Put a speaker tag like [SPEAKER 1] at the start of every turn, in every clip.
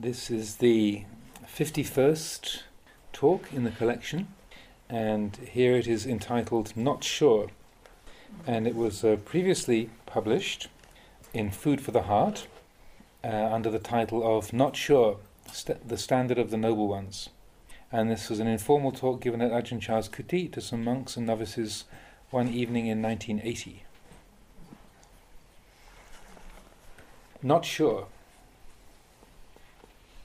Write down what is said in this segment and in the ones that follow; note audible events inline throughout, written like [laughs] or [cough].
[SPEAKER 1] This is the 51st talk in the collection, and here it is entitled Not Sure. And it was uh, previously published in Food for the Heart uh, under the title of Not Sure St- The Standard of the Noble Ones. And this was an informal talk given at Ajahn Chah's Kuti to some monks and novices one evening in 1980. Not sure.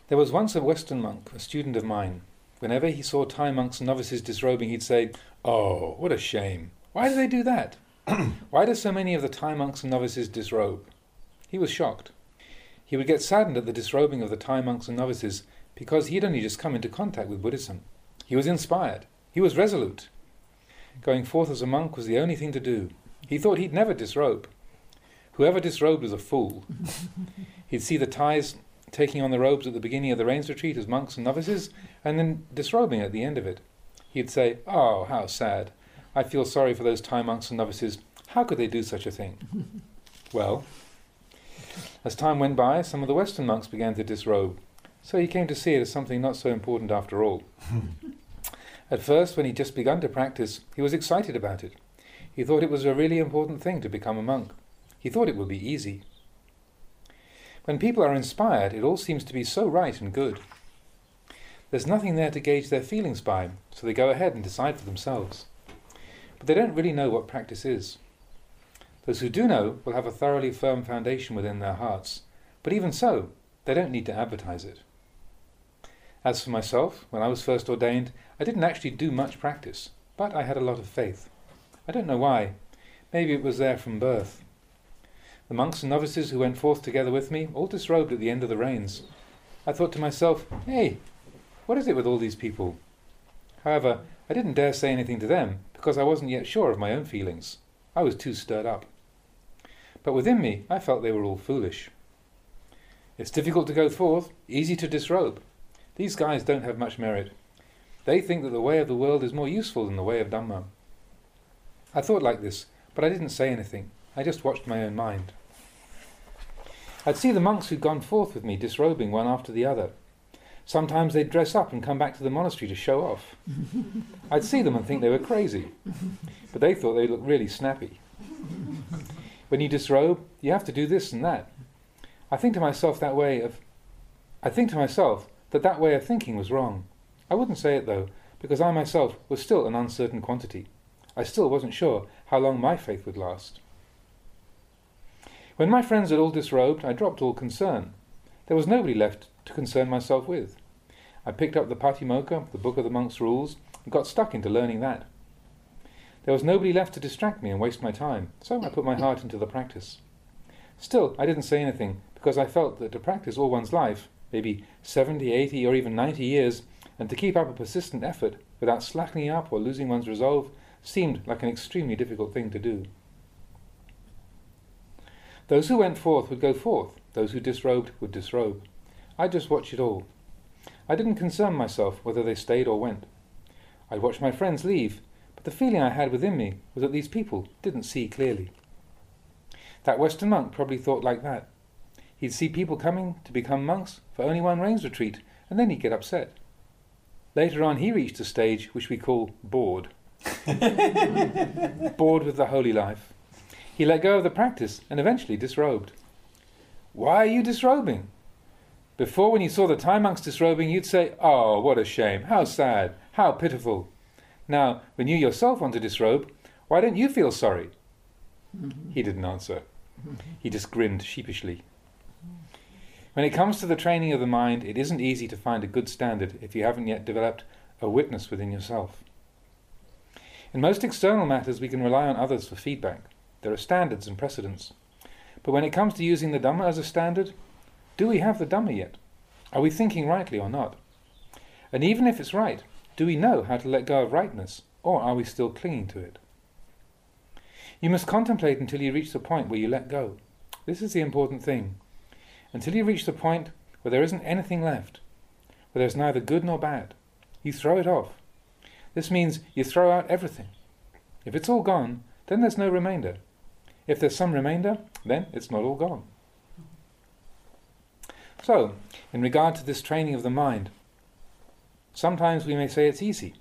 [SPEAKER 1] There was once a Western monk, a student of mine. Whenever he saw Thai monks and novices disrobing, he'd say, Oh, what a shame. Why do they do that? [clears throat] Why do so many of the Thai monks and novices disrobe? He was shocked. He would get saddened at the disrobing of the Thai monks and novices because he had only just come into contact with Buddhism. He was inspired. He was resolute. Going forth as a monk was the only thing to do. He thought he'd never disrobe. Whoever disrobed was a fool. [laughs] he'd see the Thais taking on the robes at the beginning of the rains retreat as monks and novices, and then disrobing at the end of it. He'd say, Oh, how sad. I feel sorry for those Thai monks and novices. How could they do such a thing? [laughs] well, as time went by, some of the Western monks began to disrobe, so he came to see it as something not so important after all. [laughs] At first, when he'd just begun to practice, he was excited about it. He thought it was a really important thing to become a monk. He thought it would be easy. When people are inspired, it all seems to be so right and good. There's nothing there to gauge their feelings by, so they go ahead and decide for themselves. But they don't really know what practice is. Those who do know will have a thoroughly firm foundation within their hearts, but even so, they don't need to advertise it. As for myself, when I was first ordained, I didn't actually do much practice, but I had a lot of faith. I don't know why. Maybe it was there from birth. The monks and novices who went forth together with me all disrobed at the end of the rains. I thought to myself, hey, what is it with all these people? However, I didn't dare say anything to them because I wasn't yet sure of my own feelings. I was too stirred up. But within me, I felt they were all foolish. It's difficult to go forth, easy to disrobe. These guys don't have much merit. They think that the way of the world is more useful than the way of Dhamma. I thought like this, but I didn't say anything. I just watched my own mind. I'd see the monks who'd gone forth with me disrobing one after the other. Sometimes they'd dress up and come back to the monastery to show off. [laughs] I'd see them and think they were crazy, but they thought they looked really snappy. When you disrobe, you have to do this and that. I think to myself that way of, I think to myself that that way of thinking was wrong. I wouldn't say it though, because I myself was still an uncertain quantity. I still wasn't sure how long my faith would last. When my friends had all disrobed, I dropped all concern. There was nobody left to concern myself with. I picked up the Patimokkha, the Book of the Monk's Rules, and got stuck into learning that. There was nobody left to distract me and waste my time, so I put my heart into the practice. Still, I didn't say anything, because I felt that to practice all one's life, maybe 70, 80, or even 90 years, and to keep up a persistent effort without slackening up or losing one's resolve, seemed like an extremely difficult thing to do. Those who went forth would go forth, those who disrobed would disrobe. I just watched it all. I didn't concern myself whether they stayed or went. I'd watch my friends leave, but the feeling I had within me was that these people didn't see clearly. That Western monk probably thought like that. He'd see people coming to become monks for only one rains retreat, and then he'd get upset. Later on, he reached a stage which we call bored. [laughs] bored with the holy life. He let go of the practice and eventually disrobed. Why are you disrobing? Before, when you saw the Thai monks disrobing, you'd say, Oh, what a shame, how sad, how pitiful. Now, when you yourself want to disrobe, why don't you feel sorry? Mm-hmm. He didn't answer. Mm-hmm. He just grinned sheepishly. When it comes to the training of the mind, it isn't easy to find a good standard if you haven't yet developed a witness within yourself. In most external matters, we can rely on others for feedback. There are standards and precedents. But when it comes to using the Dhamma as a standard, do we have the Dhamma yet? Are we thinking rightly or not? And even if it's right, do we know how to let go of rightness, or are we still clinging to it? You must contemplate until you reach the point where you let go. This is the important thing. Until you reach the point where there isn't anything left, where there's neither good nor bad, you throw it off. This means you throw out everything. If it's all gone, then there's no remainder. If there's some remainder, then it's not all gone. So, in regard to this training of the mind, sometimes we may say it's easy.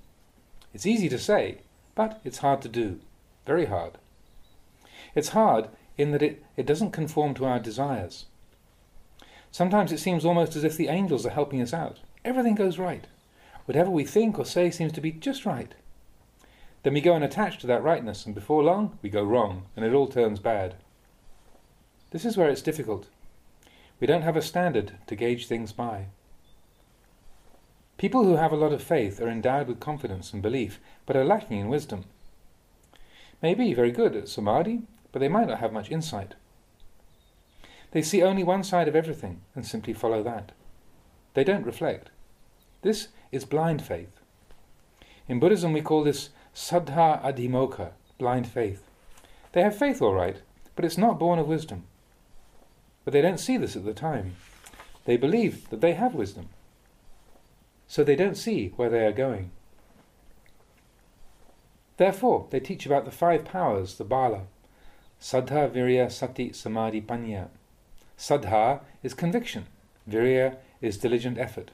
[SPEAKER 1] It's easy to say, but it's hard to do. Very hard. It's hard in that it, it doesn't conform to our desires. Sometimes it seems almost as if the angels are helping us out. Everything goes right. Whatever we think or say seems to be just right. Then we go and attach to that rightness, and before long we go wrong, and it all turns bad. This is where it's difficult. We don't have a standard to gauge things by. People who have a lot of faith are endowed with confidence and belief, but are lacking in wisdom. May be very good at samadhi, but they might not have much insight. They see only one side of everything and simply follow that. They don't reflect. This is blind faith. In Buddhism, we call this saddha adhimokkha, blind faith. They have faith all right, but it's not born of wisdom. But they don't see this at the time. They believe that they have wisdom. So they don't see where they are going. Therefore, they teach about the five powers, the bala Saddha, Virya, Sati, Samadhi, Panya. Saddha is conviction, Virya is diligent effort,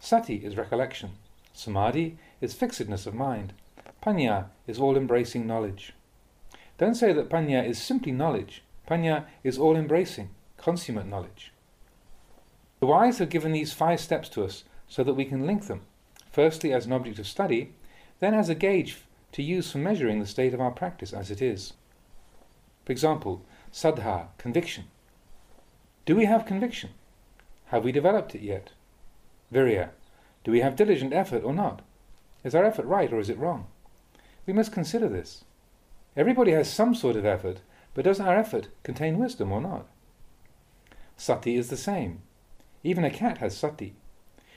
[SPEAKER 1] Sati is recollection, Samadhi is fixedness of mind, Panya is all embracing knowledge. Don't say that Panya is simply knowledge, Panya is all embracing, consummate knowledge. The wise have given these five steps to us so that we can link them, firstly as an object of study, then as a gauge to use for measuring the state of our practice as it is. For example, saddha, conviction. Do we have conviction? Have we developed it yet? Virya, do we have diligent effort or not? Is our effort right or is it wrong? We must consider this. Everybody has some sort of effort, but does our effort contain wisdom or not? Sati is the same. Even a cat has sati.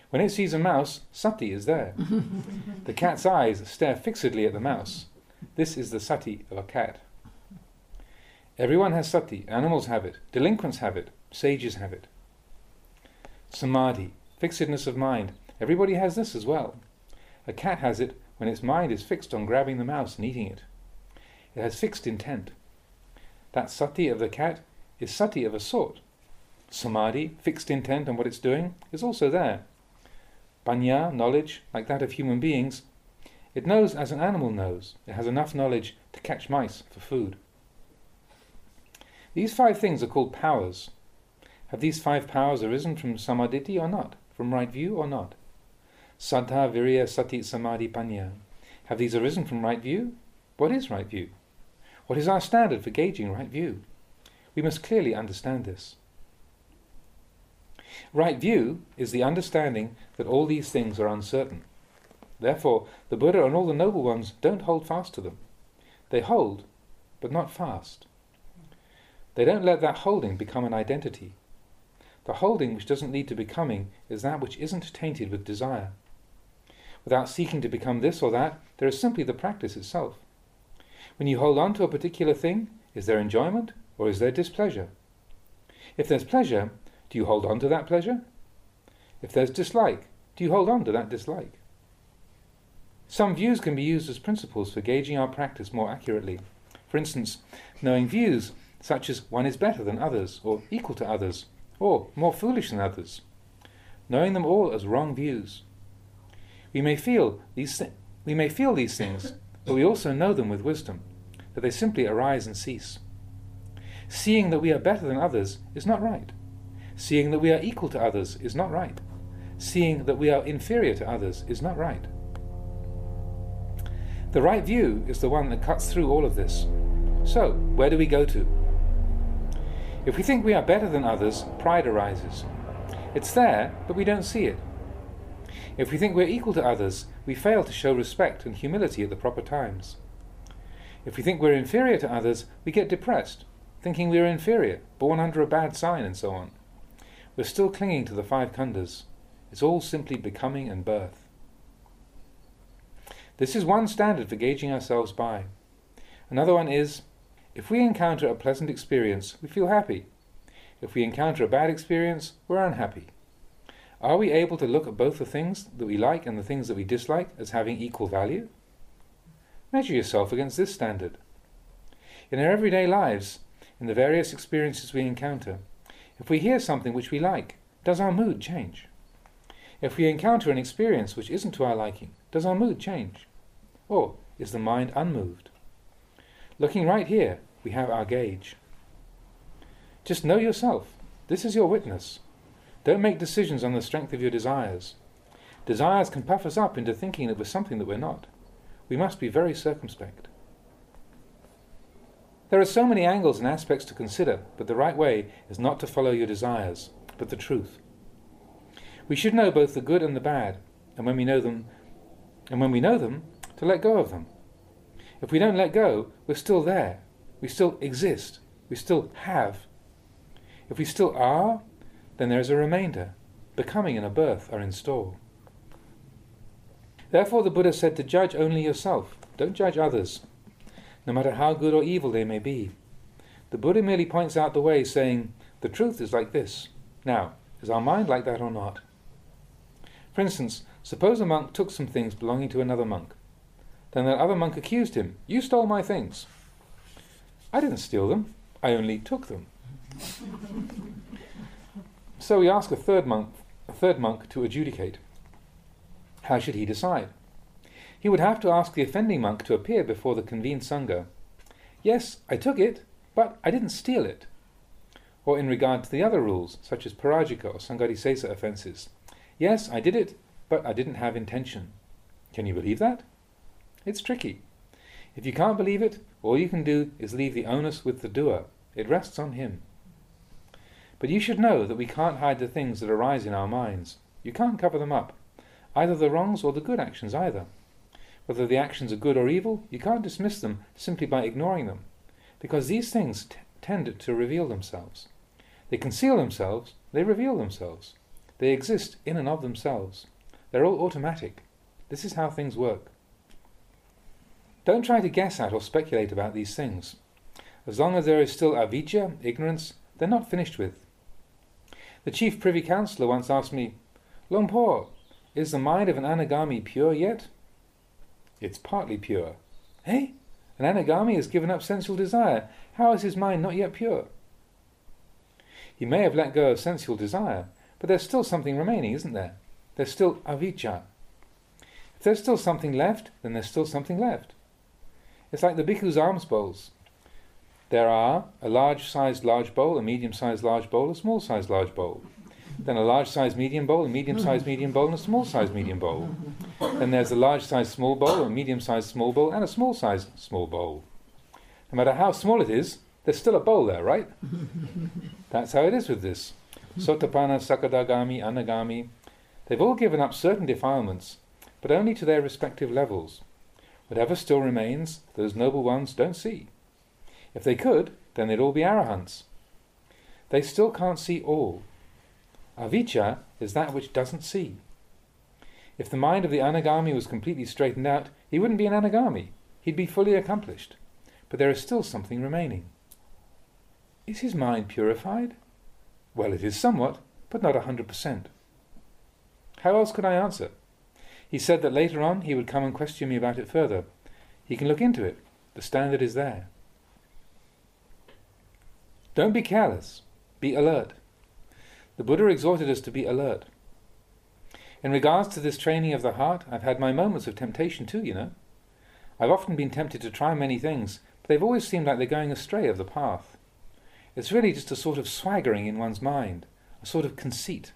[SPEAKER 1] When it sees a mouse, sati is there. [laughs] the cat's eyes stare fixedly at the mouse. This is the sati of a cat. Everyone has sati. Animals have it. Delinquents have it. Sages have it. Samadhi, fixedness of mind. Everybody has this as well. A cat has it when its mind is fixed on grabbing the mouse and eating it. It has fixed intent. That sati of the cat is sati of a sort, Samadhi, fixed intent on what it's doing, is also there. Panya, knowledge, like that of human beings, it knows as an animal knows. It has enough knowledge to catch mice for food. These five things are called powers. Have these five powers arisen from samadhi or not? From right view or not? Saddha, Virya, Sati, Samadhi, Panya. Have these arisen from right view? What is right view? What is our standard for gauging right view? We must clearly understand this. Right view is the understanding that all these things are uncertain. Therefore, the Buddha and all the noble ones don't hold fast to them. They hold, but not fast. They don't let that holding become an identity. The holding which doesn't lead to becoming is that which isn't tainted with desire. Without seeking to become this or that, there is simply the practice itself. When you hold on to a particular thing, is there enjoyment or is there displeasure? If there's pleasure, do you hold on to that pleasure? If there's dislike, do you hold on to that dislike? Some views can be used as principles for gauging our practice more accurately. For instance, knowing views such as one is better than others, or equal to others, or more foolish than others. Knowing them all as wrong views. We may feel these, th- we may feel these things, [laughs] but we also know them with wisdom, that they simply arise and cease. Seeing that we are better than others is not right. Seeing that we are equal to others is not right. Seeing that we are inferior to others is not right. The right view is the one that cuts through all of this. So, where do we go to? If we think we are better than others, pride arises. It's there, but we don't see it. If we think we're equal to others, we fail to show respect and humility at the proper times. If we think we're inferior to others, we get depressed, thinking we are inferior, born under a bad sign, and so on. We're still clinging to the five khandhas. It's all simply becoming and birth. This is one standard for gauging ourselves by. Another one is if we encounter a pleasant experience, we feel happy. If we encounter a bad experience, we're unhappy. Are we able to look at both the things that we like and the things that we dislike as having equal value? Measure yourself against this standard. In our everyday lives, in the various experiences we encounter, if we hear something which we like, does our mood change? If we encounter an experience which isn't to our liking, does our mood change? Or is the mind unmoved? Looking right here, we have our gauge. Just know yourself. This is your witness. Don't make decisions on the strength of your desires. Desires can puff us up into thinking that we're something that we're not. We must be very circumspect. There are so many angles and aspects to consider, but the right way is not to follow your desires, but the truth. We should know both the good and the bad, and when we know them, and when we know them, to let go of them. If we don't let go, we're still there. We still exist. We still have. If we still are, then there is a remainder. Becoming and a birth are in store. Therefore, the Buddha said to judge only yourself, don't judge others, no matter how good or evil they may be. The Buddha merely points out the way, saying, The truth is like this. Now, is our mind like that or not? For instance, suppose a monk took some things belonging to another monk. Then that other monk accused him, You stole my things. I didn't steal them, I only took them. [laughs] so we ask a third monk, a third monk to adjudicate. How should he decide? He would have to ask the offending monk to appear before the convened Sangha. Yes, I took it, but I didn't steal it. Or in regard to the other rules, such as parajika or sanghadisesa offences. Yes, I did it, but I didn't have intention. Can you believe that? It's tricky. If you can't believe it, all you can do is leave the onus with the doer. It rests on him. But you should know that we can't hide the things that arise in our minds. You can't cover them up either the wrongs or the good actions either. Whether the actions are good or evil, you can't dismiss them simply by ignoring them, because these things tend to reveal themselves. They conceal themselves, they reveal themselves. They exist in and of themselves. They're all automatic. This is how things work. Don't try to guess at or speculate about these things. As long as there is still avijja, ignorance, they're not finished with. The chief privy councillor once asked me, Luang Por, is the mind of an anagami pure yet? It's partly pure. Eh? An anagami has given up sensual desire. How is his mind not yet pure? He may have let go of sensual desire, but there's still something remaining, isn't there? There's still avijja. If there's still something left, then there's still something left. It's like the bhikkhu's alms bowls. There are a large sized large bowl, a medium sized large bowl, a small sized large bowl then a large sized medium bowl, a medium sized medium bowl, and a small sized medium bowl. Then there's a large sized small bowl, a medium sized small bowl, and a small sized small bowl. No matter how small it is, there's still a bowl there, right? [laughs] That's how it is with this. Sotapanna, Sakadagami, Anagami, they've all given up certain defilements, but only to their respective levels. Whatever still remains, those noble ones don't see. If they could, then they'd all be arahants. They still can't see all, Avijja is that which doesn't see. If the mind of the anagami was completely straightened out, he wouldn't be an anagami. He'd be fully accomplished. But there is still something remaining. Is his mind purified? Well, it is somewhat, but not a hundred percent. How else could I answer? He said that later on he would come and question me about it further. He can look into it. The standard is there. Don't be careless. Be alert. The Buddha exhorted us to be alert. In regards to this training of the heart, I've had my moments of temptation too, you know. I've often been tempted to try many things, but they've always seemed like they're going astray of the path. It's really just a sort of swaggering in one's mind, a sort of conceit.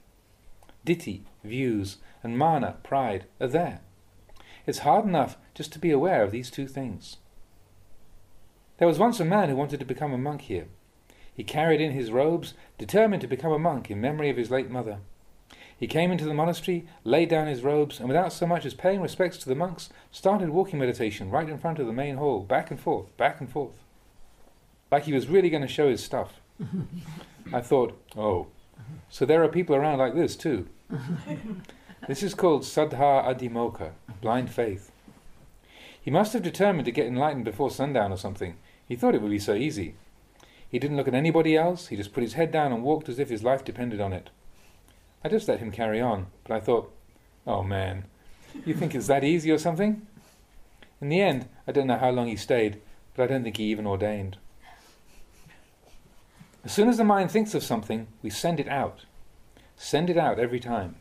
[SPEAKER 1] Ditthi, views, and mana, pride, are there. It's hard enough just to be aware of these two things. There was once a man who wanted to become a monk here. He carried in his robes, determined to become a monk in memory of his late mother. He came into the monastery, laid down his robes, and without so much as paying respects to the monks, started walking meditation right in front of the main hall, back and forth, back and forth. Like he was really going to show his stuff. [laughs] I thought, oh, so there are people around like this too. [laughs] this is called Saddha Adhimokkha, blind faith. He must have determined to get enlightened before sundown or something. He thought it would be so easy. He didn't look at anybody else, he just put his head down and walked as if his life depended on it. I just let him carry on, but I thought, oh man, you think it's that easy or something? In the end, I don't know how long he stayed, but I don't think he even ordained. As soon as the mind thinks of something, we send it out. Send it out every time.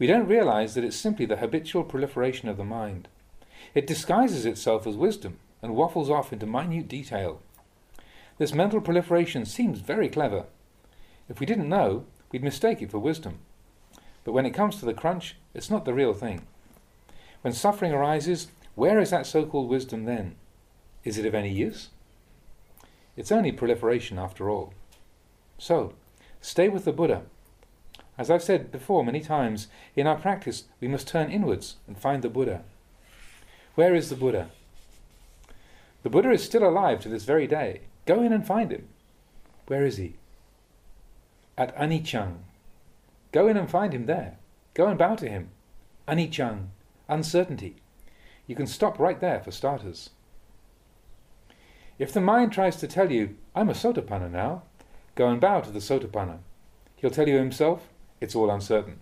[SPEAKER 1] We don't realize that it's simply the habitual proliferation of the mind. It disguises itself as wisdom and waffles off into minute detail. This mental proliferation seems very clever. If we didn't know, we'd mistake it for wisdom. But when it comes to the crunch, it's not the real thing. When suffering arises, where is that so called wisdom then? Is it of any use? It's only proliferation after all. So, stay with the Buddha. As I've said before many times, in our practice we must turn inwards and find the Buddha. Where is the Buddha? The Buddha is still alive to this very day. Go in and find him. Where is he? At Anichang. Go in and find him there. Go and bow to him. Anichang, uncertainty. You can stop right there for starters. If the mind tries to tell you, I'm a Sotapanna now, go and bow to the Sotapanna. He'll tell you himself, it's all uncertain.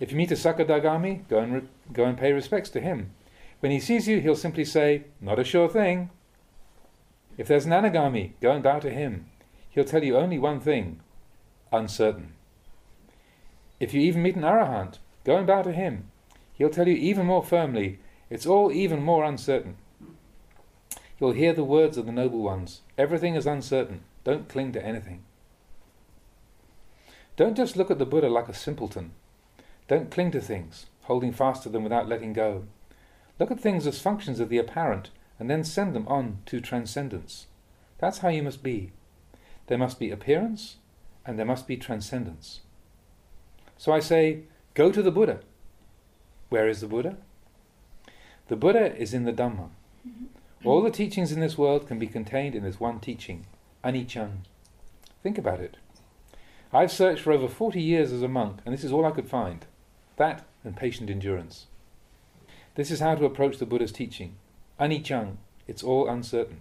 [SPEAKER 1] If you meet a Sakadagami, go and, re- go and pay respects to him. When he sees you, he'll simply say, Not a sure thing. If there's an Anagami, go and bow to him. He'll tell you only one thing uncertain. If you even meet an Arahant, go and bow to him. He'll tell you even more firmly, It's all even more uncertain. You'll hear the words of the noble ones. Everything is uncertain. Don't cling to anything. Don't just look at the Buddha like a simpleton. Don't cling to things, holding fast to them without letting go. Look at things as functions of the apparent and then send them on to transcendence. That's how you must be. There must be appearance and there must be transcendence. So I say, go to the Buddha. Where is the Buddha? The Buddha is in the Dhamma. Mm-hmm. All the teachings in this world can be contained in this one teaching, Anichan. Think about it. I've searched for over 40 years as a monk, and this is all I could find. That and patient endurance. This is how to approach the Buddha's teaching. Anichan, it's all uncertain.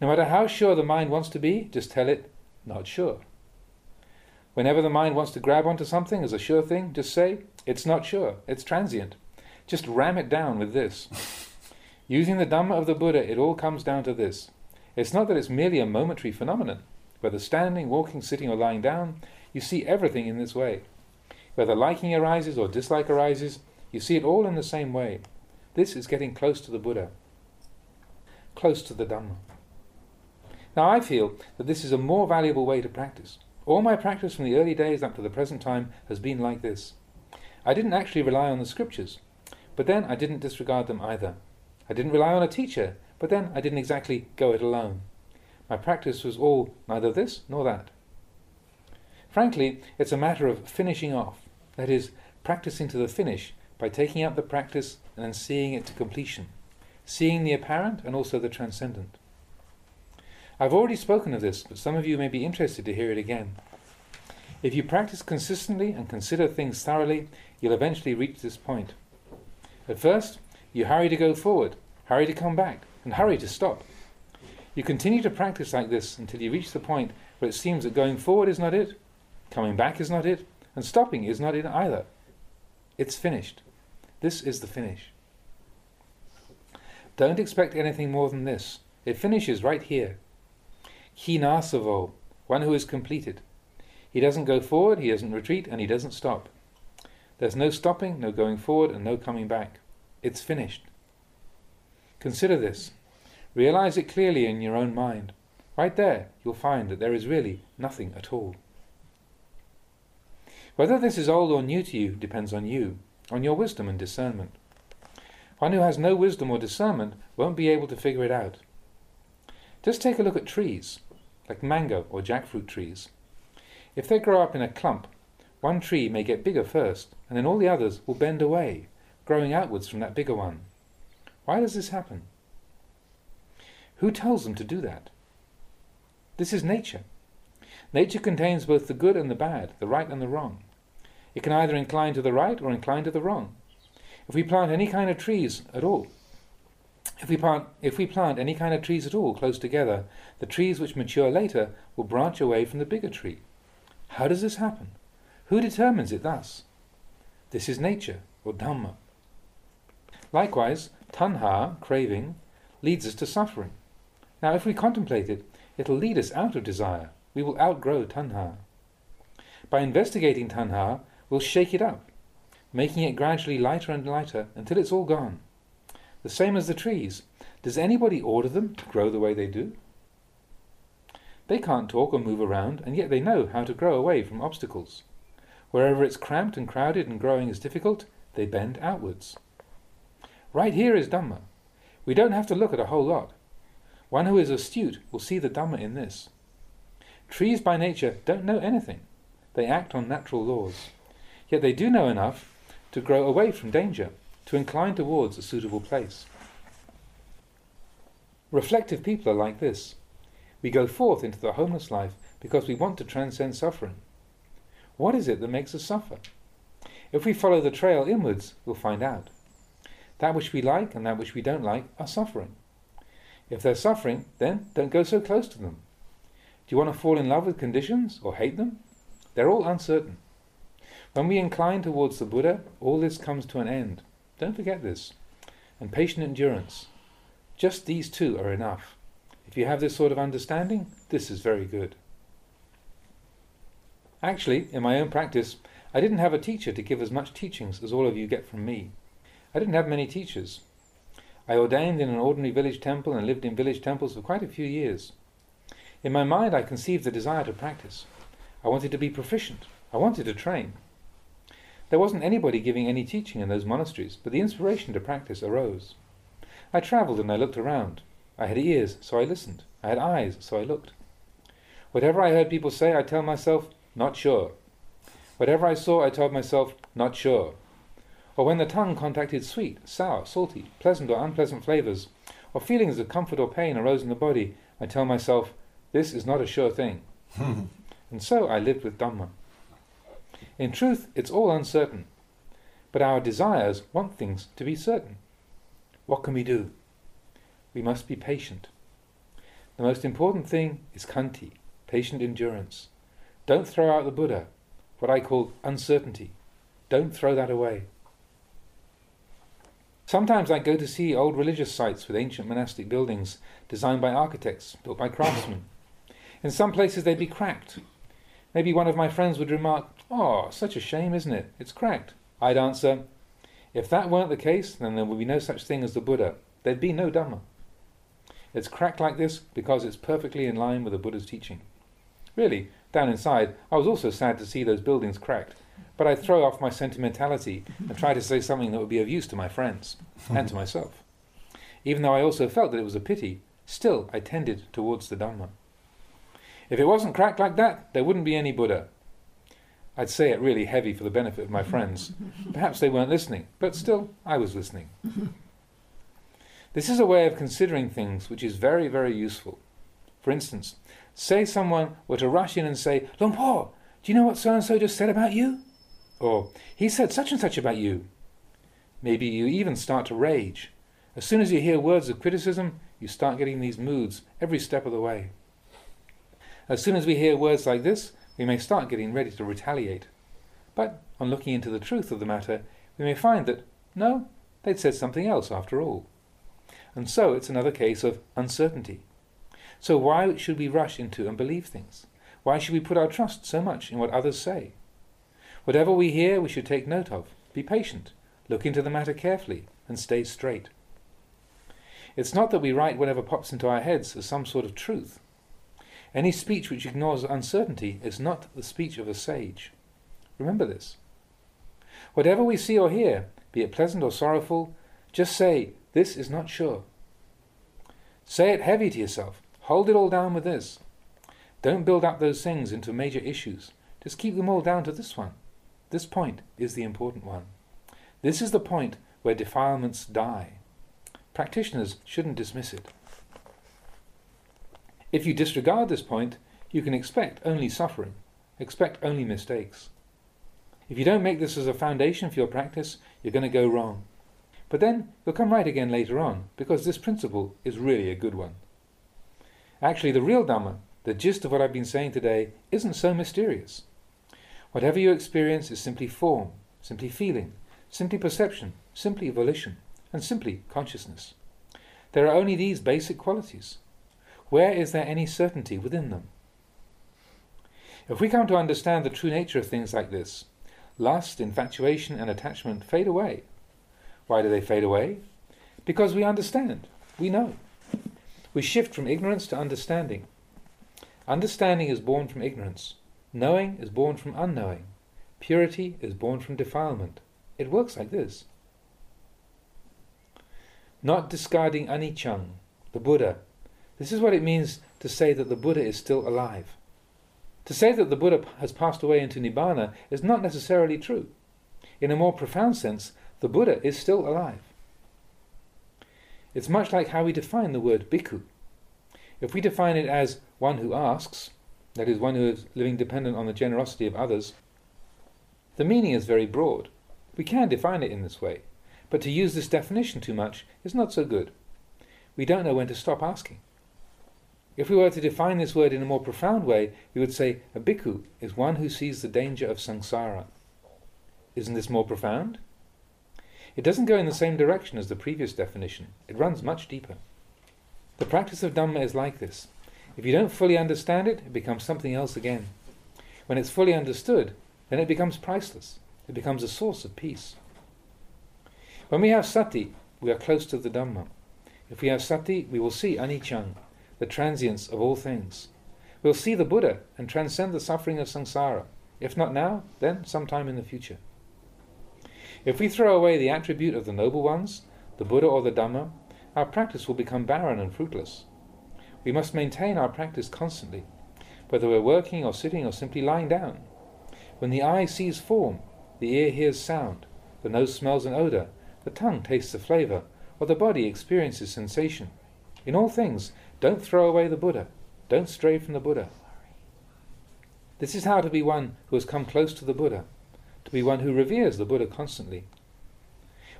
[SPEAKER 1] No matter how sure the mind wants to be, just tell it, not sure. Whenever the mind wants to grab onto something as a sure thing, just say, it's not sure, it's transient. Just ram it down with this. [laughs] Using the Dhamma of the Buddha, it all comes down to this. It's not that it's merely a momentary phenomenon. Whether standing, walking, sitting, or lying down, you see everything in this way. Whether liking arises or dislike arises, you see it all in the same way. This is getting close to the Buddha, close to the Dhamma. Now, I feel that this is a more valuable way to practice. All my practice from the early days up to the present time has been like this. I didn't actually rely on the scriptures, but then I didn't disregard them either. I didn't rely on a teacher, but then I didn't exactly go it alone. My practice was all neither this nor that. Frankly, it's a matter of finishing off, that is, practicing to the finish by taking up the practice and then seeing it to completion, seeing the apparent and also the transcendent. I've already spoken of this, but some of you may be interested to hear it again. If you practice consistently and consider things thoroughly, you'll eventually reach this point. At first, you hurry to go forward, hurry to come back, and hurry to stop. You continue to practice like this until you reach the point where it seems that going forward is not it, coming back is not it, and stopping is not it either. It's finished. This is the finish. Don't expect anything more than this. It finishes right here. Khinasavo, one who is completed. He doesn't go forward, he doesn't retreat, and he doesn't stop. There's no stopping, no going forward, and no coming back. It's finished. Consider this. Realize it clearly in your own mind. Right there, you'll find that there is really nothing at all. Whether this is old or new to you depends on you, on your wisdom and discernment. One who has no wisdom or discernment won't be able to figure it out. Just take a look at trees, like mango or jackfruit trees. If they grow up in a clump, one tree may get bigger first, and then all the others will bend away, growing outwards from that bigger one. Why does this happen? Who tells them to do that? This is nature. Nature contains both the good and the bad, the right and the wrong. It can either incline to the right or incline to the wrong. If we plant any kind of trees at all, if we, plant, if we plant any kind of trees at all close together, the trees which mature later will branch away from the bigger tree. How does this happen? Who determines it thus? This is nature, or Dhamma. Likewise, tanha, craving, leads us to suffering. Now, if we contemplate it, it'll lead us out of desire. We will outgrow tanha. By investigating tanha, we'll shake it up, making it gradually lighter and lighter until it's all gone. The same as the trees. Does anybody order them to grow the way they do? They can't talk or move around, and yet they know how to grow away from obstacles. Wherever it's cramped and crowded and growing is difficult, they bend outwards. Right here is Dhamma. We don't have to look at a whole lot. One who is astute will see the Dhamma in this. Trees by nature don't know anything. They act on natural laws. Yet they do know enough to grow away from danger, to incline towards a suitable place. Reflective people are like this. We go forth into the homeless life because we want to transcend suffering. What is it that makes us suffer? If we follow the trail inwards, we'll find out. That which we like and that which we don't like are suffering. If they're suffering, then don't go so close to them. Do you want to fall in love with conditions or hate them? They're all uncertain. When we incline towards the Buddha, all this comes to an end. Don't forget this. And patient endurance. Just these two are enough. If you have this sort of understanding, this is very good. Actually, in my own practice, I didn't have a teacher to give as much teachings as all of you get from me. I didn't have many teachers. I ordained in an ordinary village temple and lived in village temples for quite a few years. In my mind, I conceived the desire to practice. I wanted to be proficient. I wanted to train. There wasn't anybody giving any teaching in those monasteries, but the inspiration to practice arose. I travelled and I looked around. I had ears, so I listened. I had eyes, so I looked. Whatever I heard people say, I tell myself, not sure. Whatever I saw, I told myself, not sure. Or when the tongue contacted sweet, sour, salty, pleasant or unpleasant flavours, or feelings of comfort or pain arose in the body, I tell myself, this is not a sure thing. [laughs] and so I lived with Dhamma. In truth, it's all uncertain. But our desires want things to be certain. What can we do? We must be patient. The most important thing is khanti, patient endurance. Don't throw out the Buddha, what I call uncertainty. Don't throw that away. Sometimes I go to see old religious sites with ancient monastic buildings designed by architects, built by craftsmen. In some places they'd be cracked. Maybe one of my friends would remark, Oh, such a shame, isn't it? It's cracked. I'd answer, If that weren't the case, then there would be no such thing as the Buddha. There'd be no Dhamma. It's cracked like this because it's perfectly in line with the Buddha's teaching. Really, down inside, I was also sad to see those buildings cracked, but I'd throw off my sentimentality and try to say something that would be of use to my friends and to myself. Even though I also felt that it was a pity, still I tended towards the Dhamma. If it wasn't cracked like that, there wouldn't be any Buddha. I'd say it really heavy for the benefit of my friends. Perhaps they weren't listening, but still, I was listening. This is a way of considering things which is very, very useful. For instance, say someone were to rush in and say, Luang do you know what so and so just said about you? Or, he said such and such about you. Maybe you even start to rage. As soon as you hear words of criticism, you start getting these moods every step of the way. As soon as we hear words like this, we may start getting ready to retaliate. But on looking into the truth of the matter, we may find that, no, they'd said something else after all. And so it's another case of uncertainty. So why should we rush into and believe things? Why should we put our trust so much in what others say? Whatever we hear, we should take note of, be patient, look into the matter carefully, and stay straight. It's not that we write whatever pops into our heads as some sort of truth. Any speech which ignores uncertainty is not the speech of a sage. Remember this. Whatever we see or hear, be it pleasant or sorrowful, just say, This is not sure. Say it heavy to yourself. Hold it all down with this. Don't build up those things into major issues. Just keep them all down to this one. This point is the important one. This is the point where defilements die. Practitioners shouldn't dismiss it. If you disregard this point, you can expect only suffering, expect only mistakes. If you don't make this as a foundation for your practice, you're going to go wrong. But then you'll come right again later on, because this principle is really a good one. Actually, the real Dhamma, the gist of what I've been saying today, isn't so mysterious. Whatever you experience is simply form, simply feeling, simply perception, simply volition, and simply consciousness. There are only these basic qualities. Where is there any certainty within them? If we come to understand the true nature of things like this, lust, infatuation, and attachment fade away. Why do they fade away? Because we understand, we know. We shift from ignorance to understanding. Understanding is born from ignorance. Knowing is born from unknowing. Purity is born from defilement. It works like this. Not discarding anicca, the Buddha. This is what it means to say that the Buddha is still alive. To say that the Buddha has passed away into Nibbana is not necessarily true. In a more profound sense, the Buddha is still alive. It's much like how we define the word bhikkhu. If we define it as one who asks, that is, one who is living dependent on the generosity of others, the meaning is very broad. We can define it in this way, but to use this definition too much is not so good. We don't know when to stop asking. If we were to define this word in a more profound way, we would say a bhikkhu is one who sees the danger of samsara. Isn't this more profound? It doesn't go in the same direction as the previous definition, it runs much deeper. The practice of Dhamma is like this. If you don't fully understand it, it becomes something else again. When it's fully understood, then it becomes priceless. It becomes a source of peace. When we have sati, we are close to the Dhamma. If we have sati, we will see anicca, the transience of all things. We'll see the Buddha and transcend the suffering of samsara. If not now, then sometime in the future. If we throw away the attribute of the noble ones, the Buddha or the Dhamma, our practice will become barren and fruitless. We must maintain our practice constantly, whether we're working or sitting or simply lying down. When the eye sees form, the ear hears sound, the nose smells an odour, the tongue tastes a flavour, or the body experiences sensation. In all things, don't throw away the Buddha. Don't stray from the Buddha. This is how to be one who has come close to the Buddha, to be one who reveres the Buddha constantly.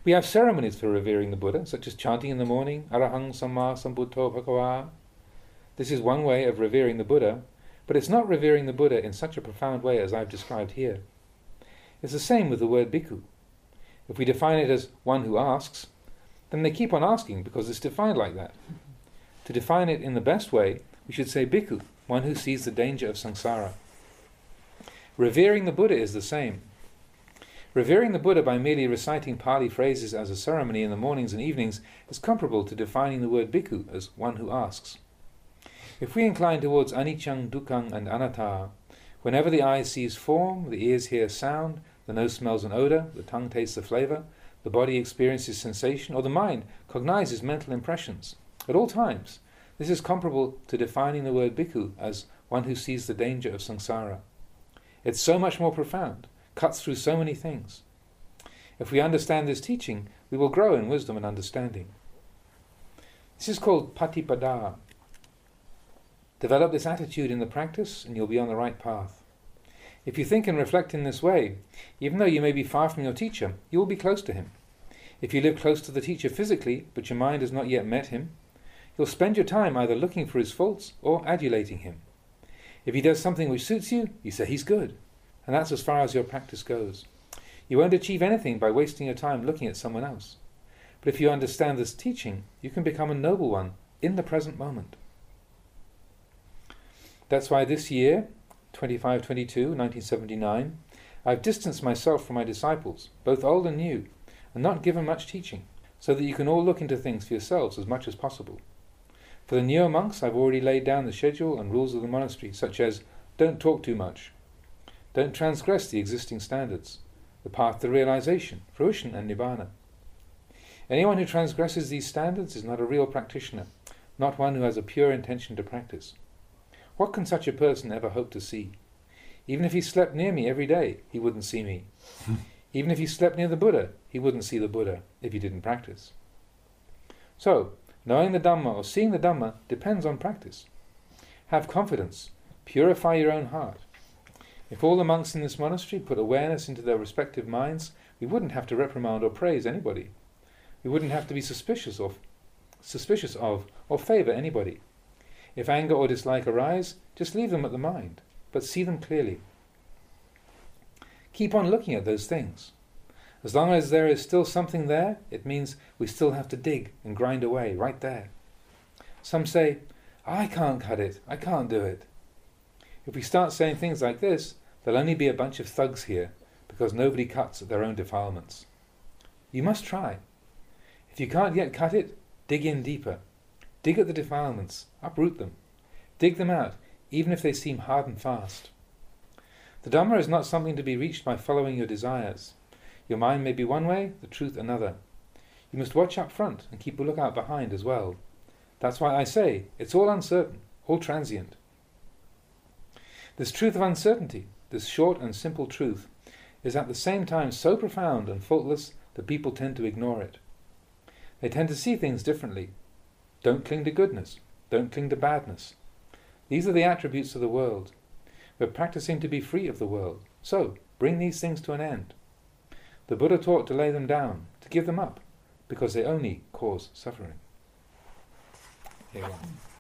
[SPEAKER 1] We have ceremonies for revering the Buddha, such as chanting in the morning, Arahang Samma Sambuddho Bhagava. This is one way of revering the Buddha, but it's not revering the Buddha in such a profound way as I've described here. It's the same with the word bhikkhu. If we define it as one who asks, then they keep on asking because it's defined like that. To define it in the best way, we should say bhikkhu, one who sees the danger of samsara. Revering the Buddha is the same. Revering the Buddha by merely reciting Pali phrases as a ceremony in the mornings and evenings is comparable to defining the word bhikkhu as one who asks. If we incline towards anicca, dukkha, and anatta, whenever the eye sees form, the ears hear sound, the nose smells an odor, the tongue tastes a flavor, the body experiences sensation, or the mind cognizes mental impressions, at all times, this is comparable to defining the word bhikkhu as one who sees the danger of samsara. It's so much more profound, cuts through so many things. If we understand this teaching, we will grow in wisdom and understanding. This is called patipada. Develop this attitude in the practice, and you'll be on the right path. If you think and reflect in this way, even though you may be far from your teacher, you will be close to him. If you live close to the teacher physically, but your mind has not yet met him, You'll spend your time either looking for his faults or adulating him. If he does something which suits you, you say he's good. And that's as far as your practice goes. You won't achieve anything by wasting your time looking at someone else. But if you understand this teaching, you can become a noble one in the present moment. That's why this year, 25 22, 1979, I've distanced myself from my disciples, both old and new, and not given much teaching, so that you can all look into things for yourselves as much as possible. For the newer monks, I've already laid down the schedule and rules of the monastery, such as don't talk too much, don't transgress the existing standards, the path to realization, fruition, and nibbana. Anyone who transgresses these standards is not a real practitioner, not one who has a pure intention to practice. What can such a person ever hope to see? Even if he slept near me every day, he wouldn't see me. [laughs] Even if he slept near the Buddha, he wouldn't see the Buddha if he didn't practice. So, Knowing the Dhamma or seeing the Dhamma depends on practice. Have confidence. Purify your own heart. If all the monks in this monastery put awareness into their respective minds, we wouldn't have to reprimand or praise anybody. We wouldn't have to be suspicious of, suspicious of or favour anybody. If anger or dislike arise, just leave them at the mind, but see them clearly. Keep on looking at those things. As long as there is still something there, it means we still have to dig and grind away right there. Some say, I can't cut it, I can't do it. If we start saying things like this, there'll only be a bunch of thugs here, because nobody cuts at their own defilements. You must try. If you can't yet cut it, dig in deeper. Dig at the defilements, uproot them. Dig them out, even if they seem hard and fast. The Dhamma is not something to be reached by following your desires. Your mind may be one way, the truth another. You must watch up front and keep a lookout behind as well. That's why I say it's all uncertain, all transient. This truth of uncertainty, this short and simple truth, is at the same time so profound and faultless that people tend to ignore it. They tend to see things differently. Don't cling to goodness, don't cling to badness. These are the attributes of the world. We're practicing to be free of the world, so bring these things to an end. The Buddha taught to lay them down, to give them up, because they only cause suffering.